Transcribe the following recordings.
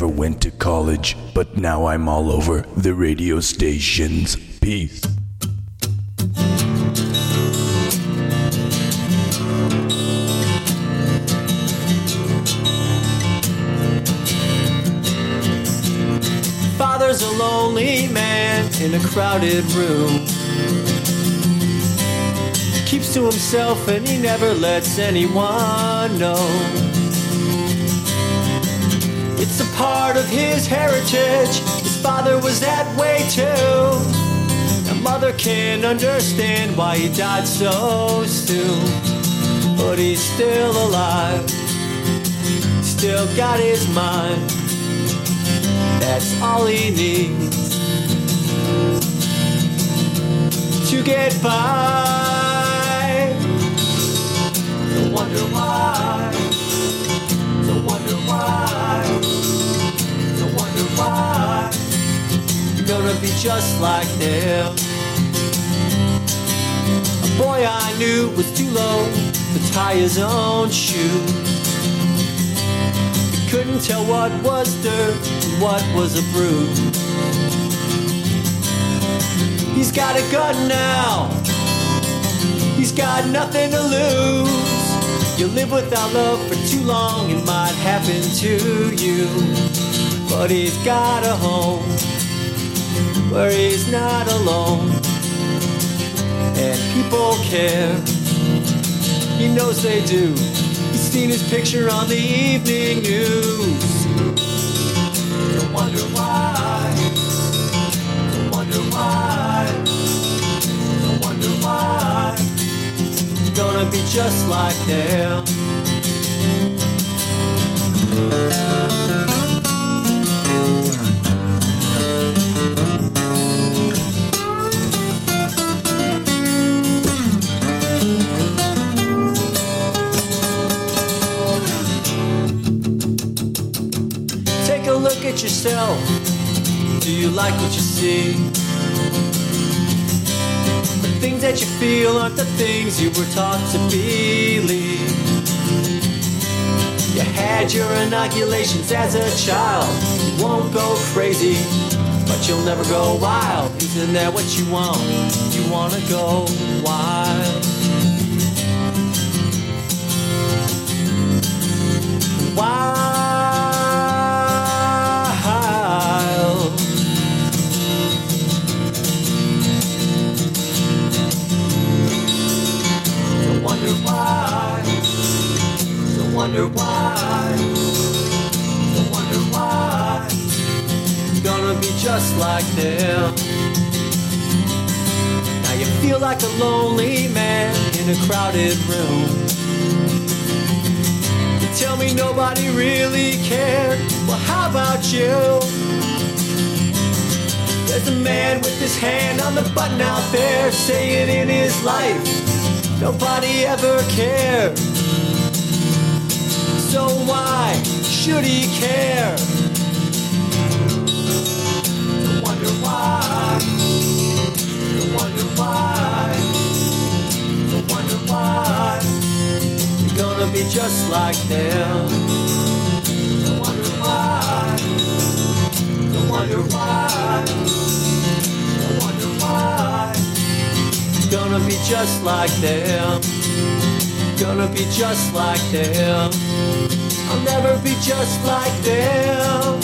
never went to college, but now I'm all over the radio stations. Peace. Father's a lonely man in a crowded room. Keeps to himself and he never lets anyone know part of his heritage. His father was that way too. A mother can understand why he died so soon. But he's still alive, still got his mind. That's all he needs to get by. Be just like them. A boy I knew was too low to tie his own shoe. He couldn't tell what was dirt and what was a bruise. He's got a gun now. He's got nothing to lose. You live without love for too long, it might happen to you but he's got a home where he's not alone. And people care, he knows they do. He's seen his picture on the evening news. Don't wonder why, don't wonder why, don't wonder why. He's gonna be just like them yourself. Do you like what you see? The things that you feel aren't the things you were taught to believe. You had your inoculations as a child. You won't go crazy, but you'll never go wild. Isn't that what you want? You wanna go wild. Wild. Just like them. Now you feel like a lonely man in a crowded room. You tell me nobody really cared. Well, how about you? There's a man with his hand on the button out there saying in his life, nobody ever cared. So why should he care? Why. Don't wonder why. You're gonna be just like them. Don't wonder why. Don't wonder why. Don't wonder why. You're gonna be just like them. Gonna be just like them. I'll never be just like them.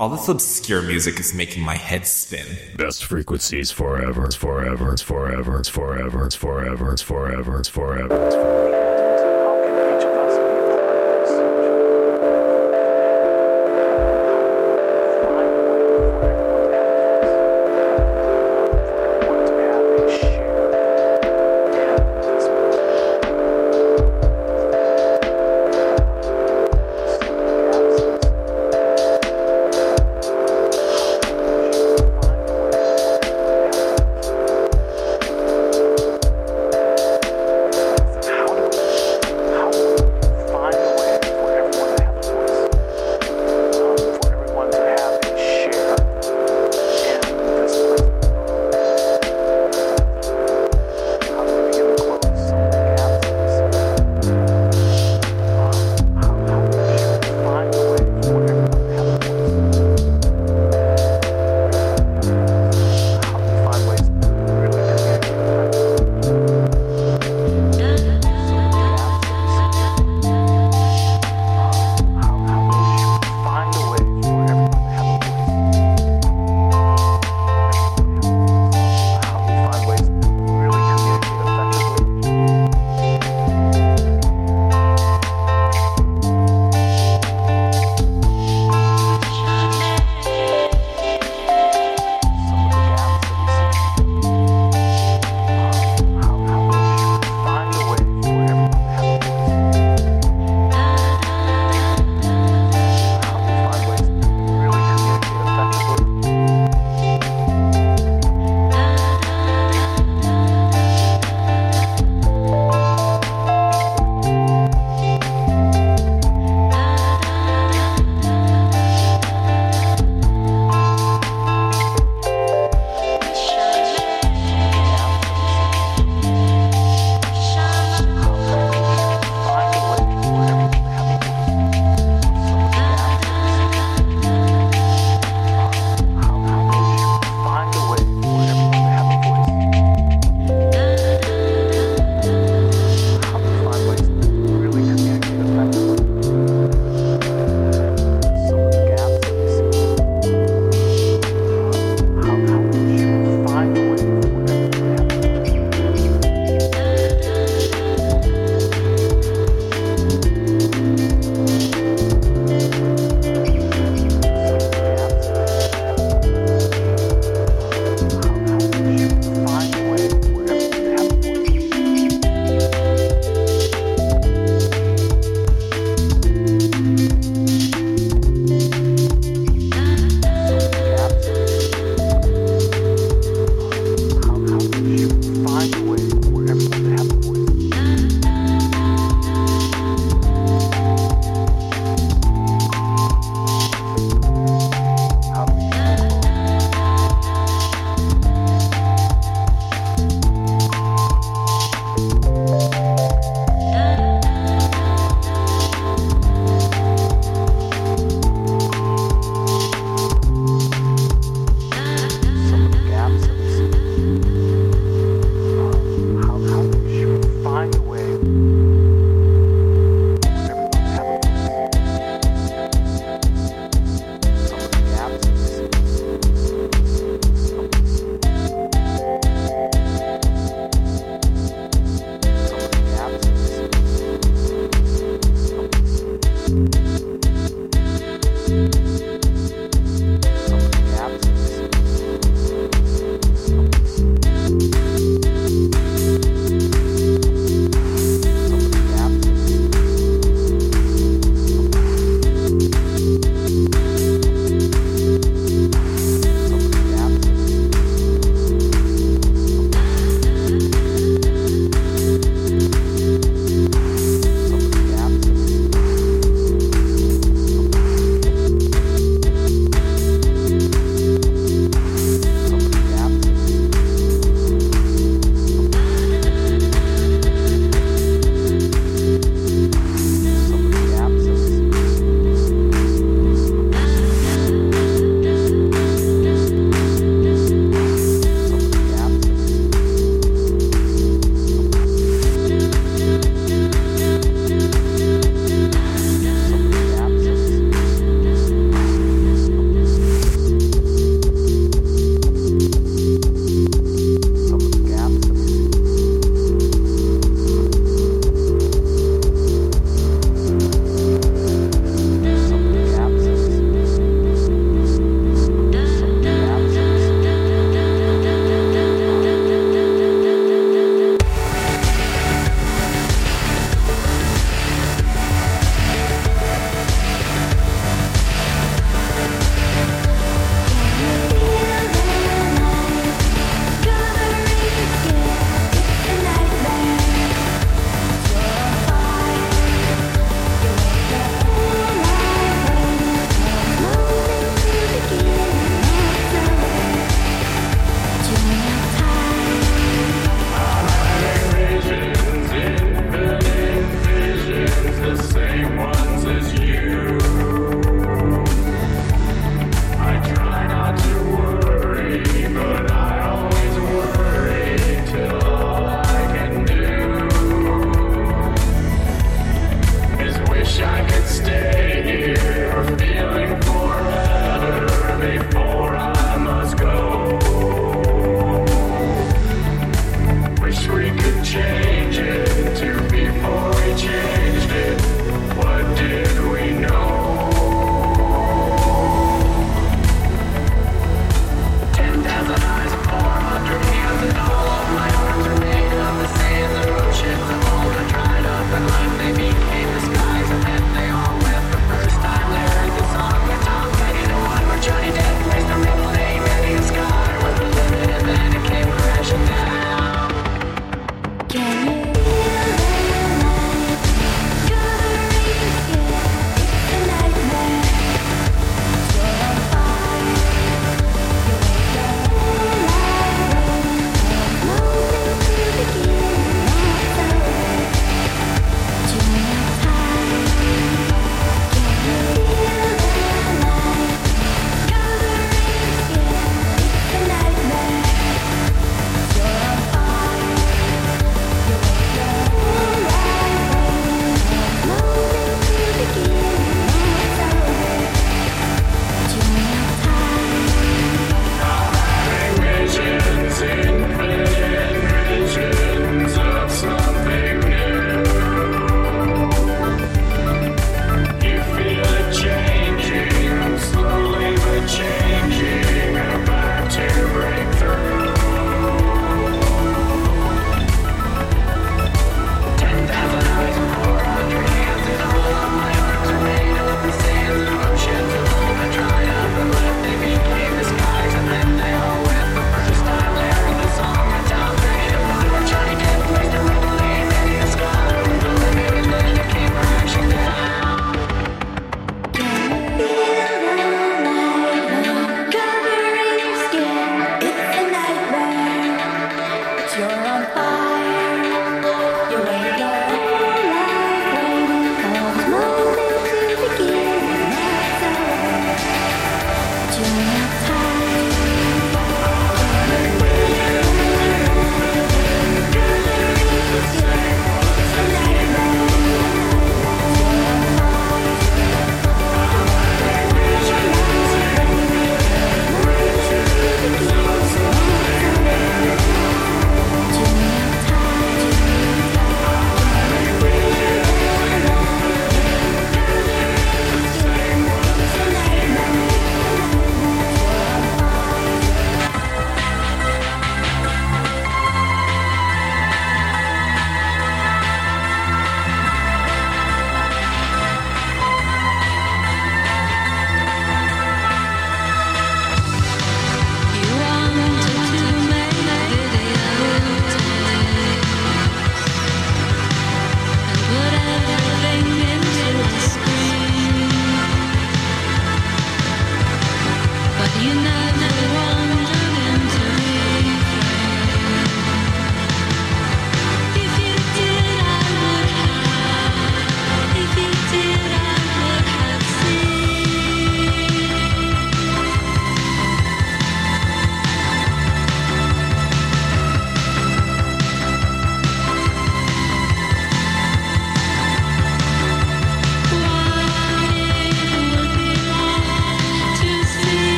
All this obscure music is making my head spin. Best frequencies forever. Forever. Forever. Forever. Forever. Forever. It's forever. Forever.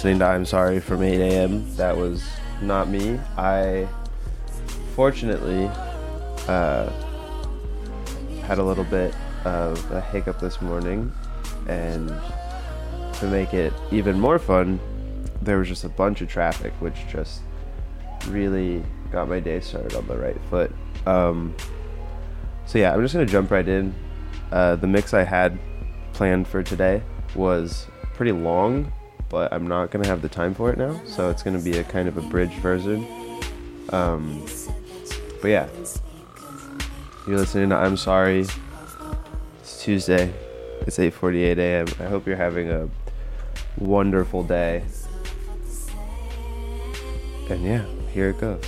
Listening to I'm Sorry from 8 a.m. That was not me. I fortunately uh, had a little bit of a hiccup this morning, and to make it even more fun, there was just a bunch of traffic, which just really got my day started on the right foot. Um, so yeah, I'm just gonna jump right in. Uh, the mix I had planned for today was pretty long, but I'm not gonna have the time for it now, so it's gonna be a kind of a bridge version. Um, but yeah, you're listening to I'm Sorry. It's Tuesday. It's 8:48 a.m. I hope you're having a wonderful day. And yeah, here it goes.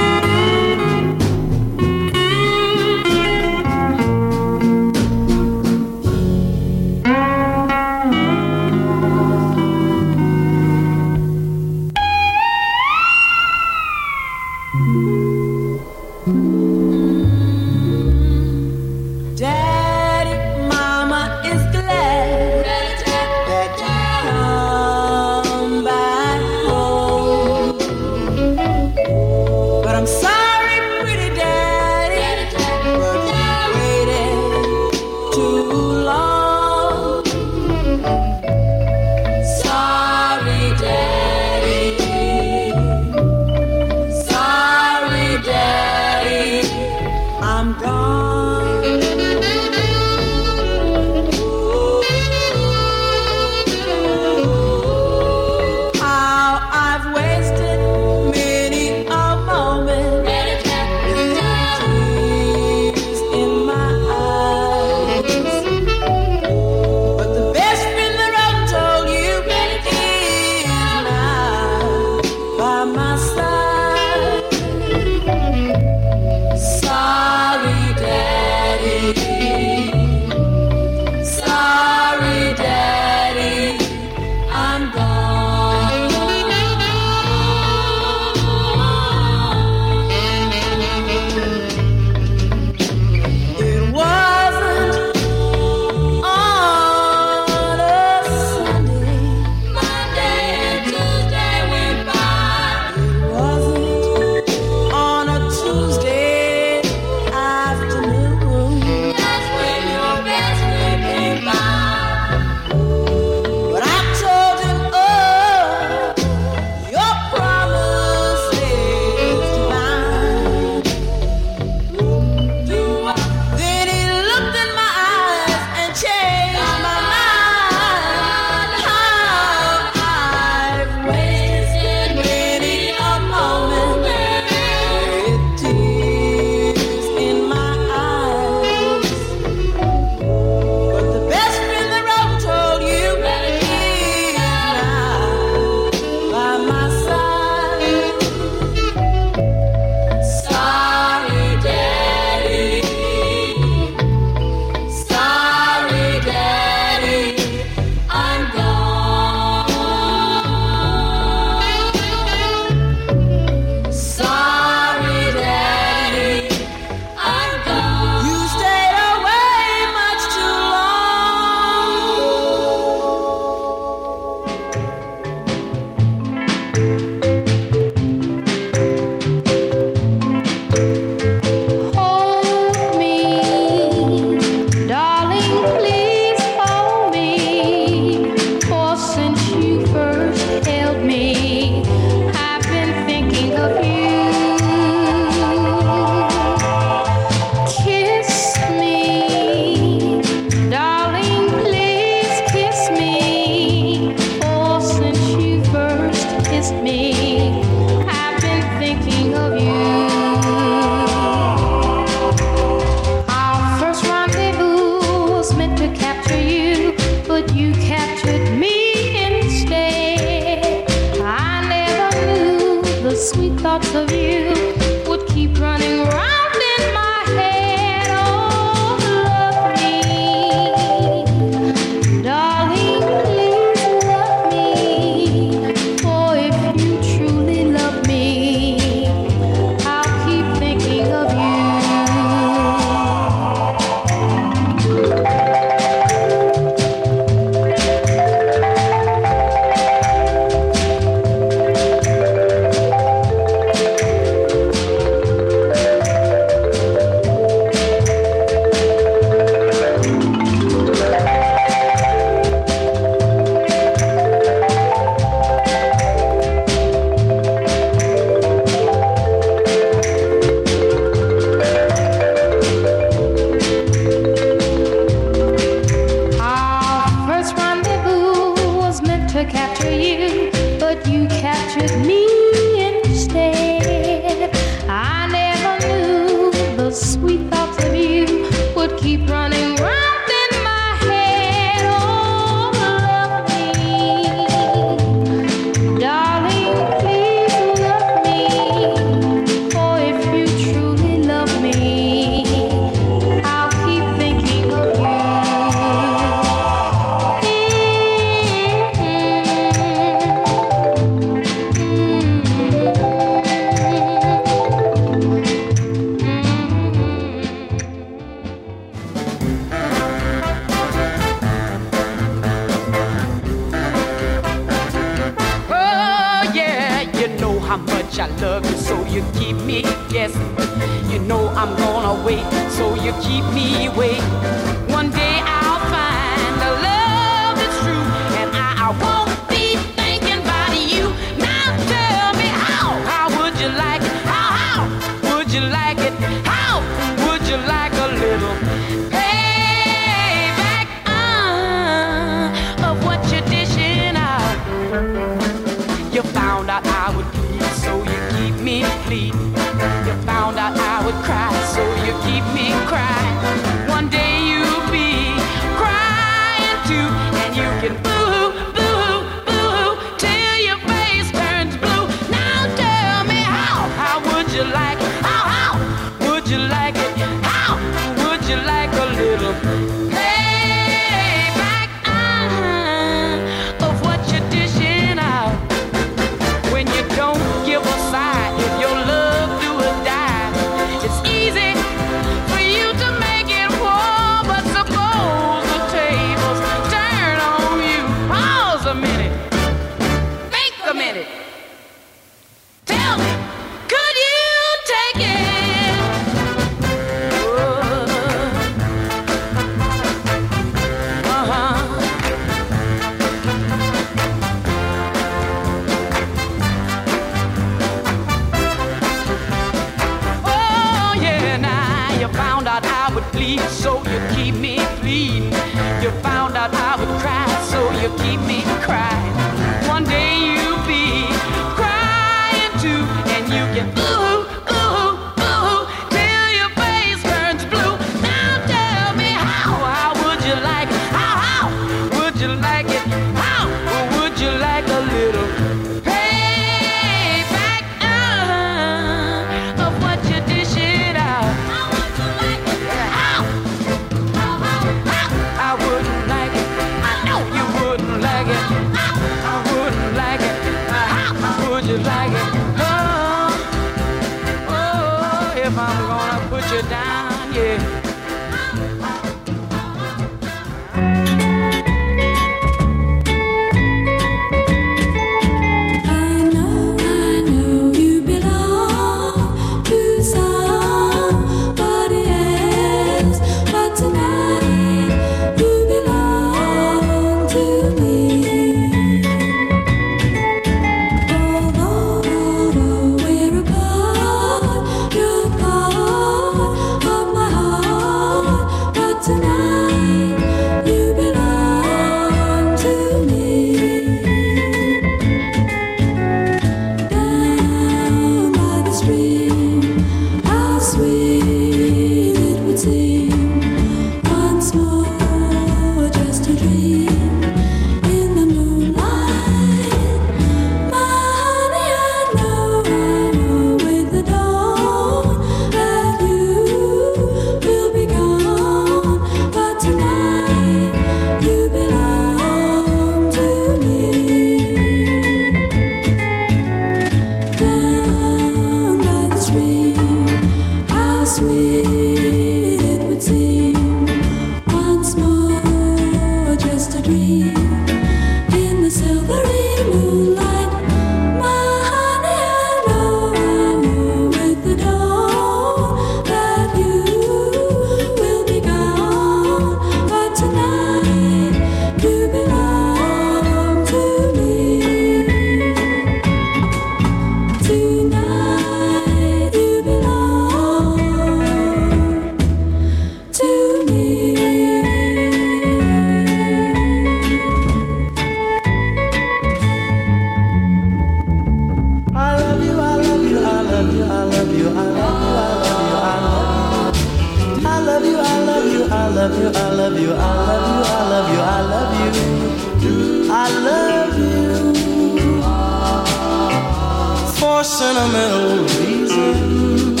Sentimental reasons,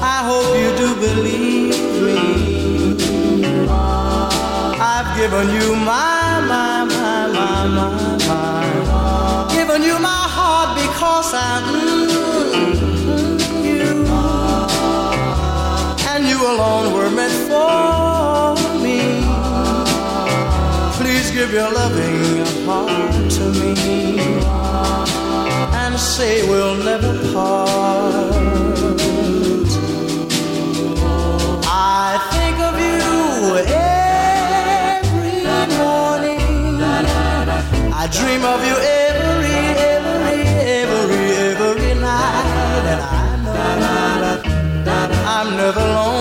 I hope you do believe me. I've given you my, my, my, my, my, my. Given you my heart because I mm, you. And you alone were meant for me. Please give your loving say we'll never part. I think of you every morning. I dream of you every, every, every, every night. And I know I'm never lonely.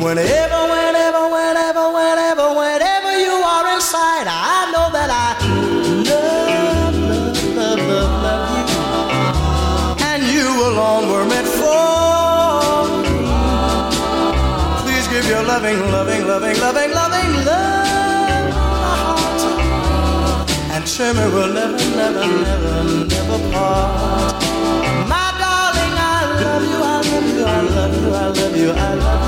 Whenever, whenever, whenever, whenever, whenever you are inside, I know that I love, love, love, love, you. And you alone were meant for. Please give your loving, loving, loving, loving, loving love heart. And me we'll never, never, never, never part. My darling, I love you, I love you, I love you, I love you, I love you,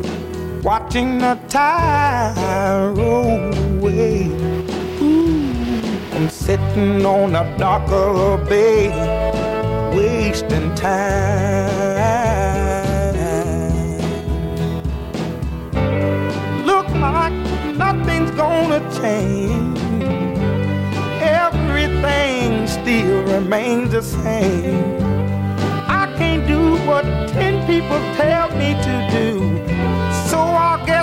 watching the tide roll away. Ooh, I'm sitting on a the bay, wasting time. Look like nothing's gonna change. Everything still remains the same. I can't do what ten people tell me to do.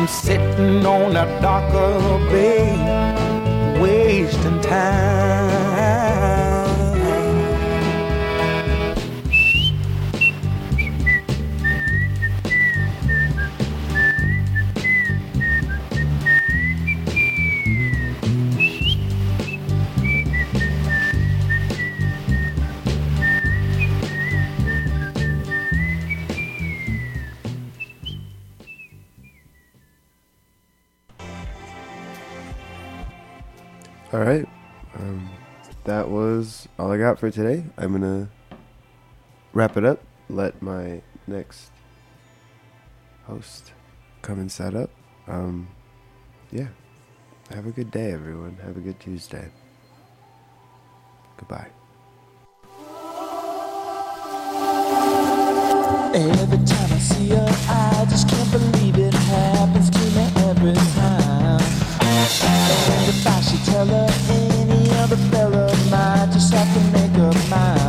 I'm sitting on a dock of bay, wasting time. All right. Um, that was all I got for today. I'm going to wrap it up. Let my next host come and set up. Um, yeah. Have a good day, everyone. Have a good Tuesday. Goodbye. Every time I see her, I just can't believe it happens to me every time. If I should tell her any other fella might just have to make up mine.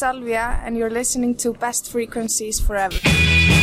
Hi, this is Alvia, and you're listening to Best Frequencies Forever.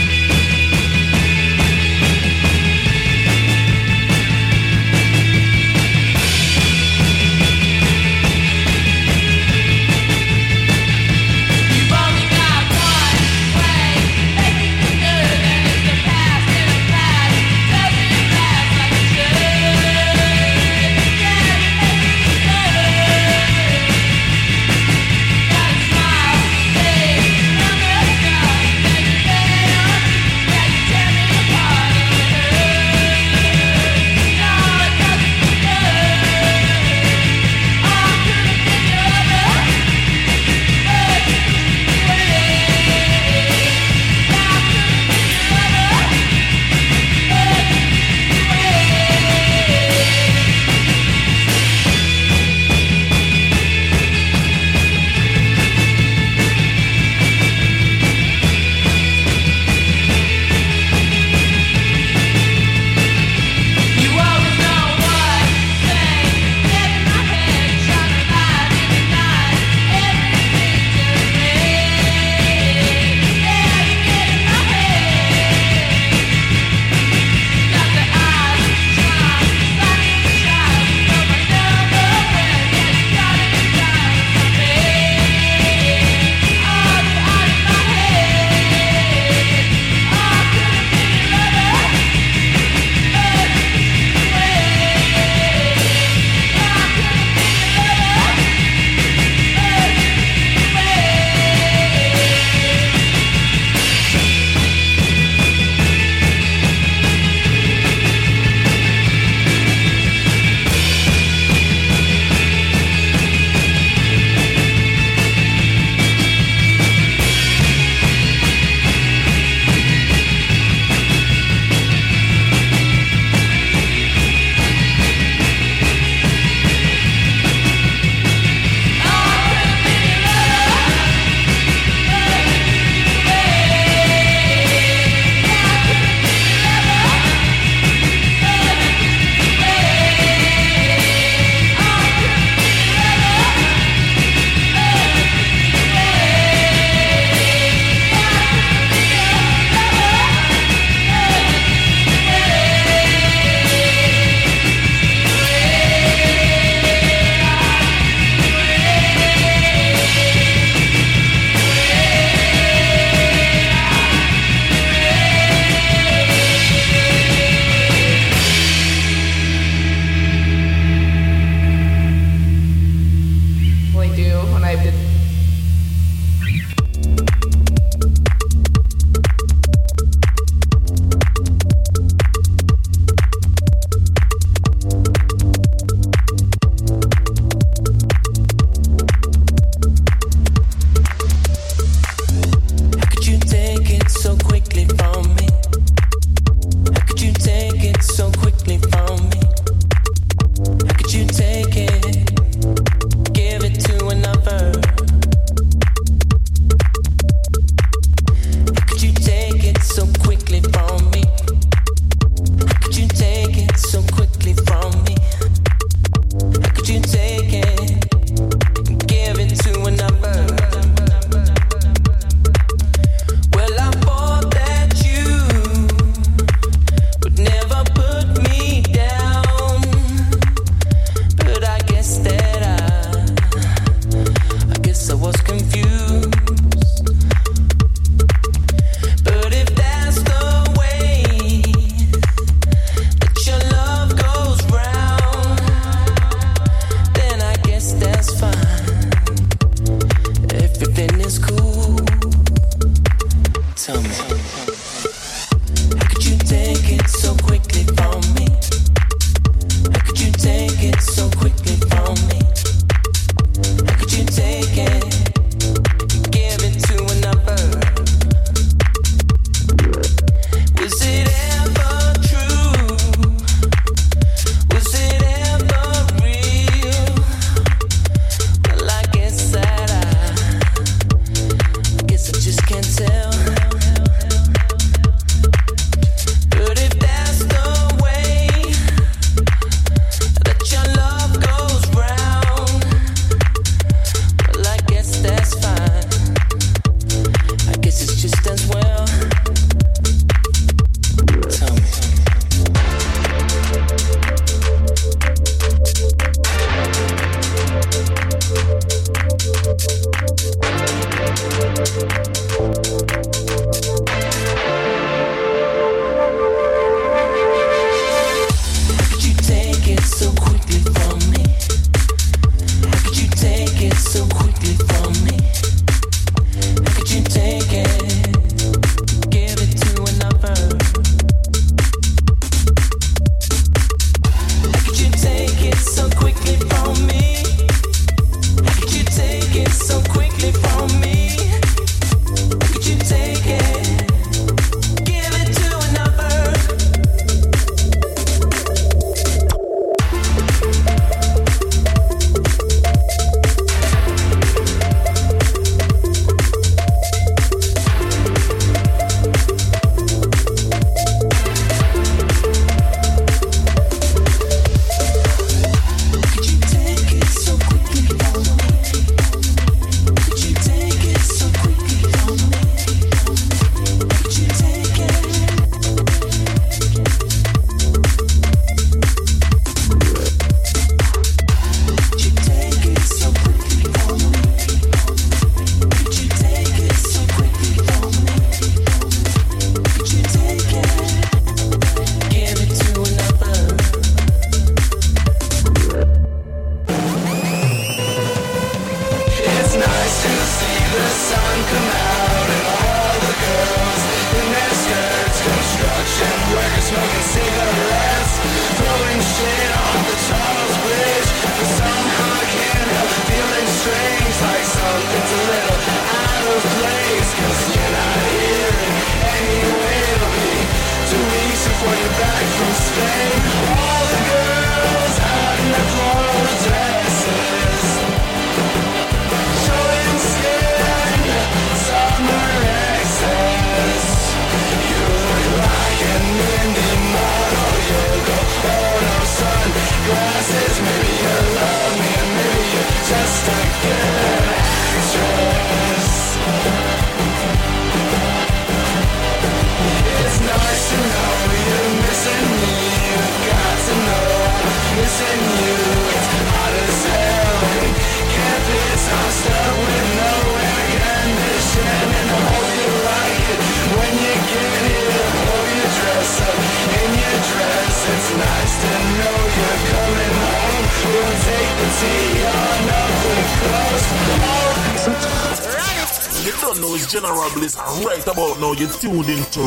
And right about now. You're tuned into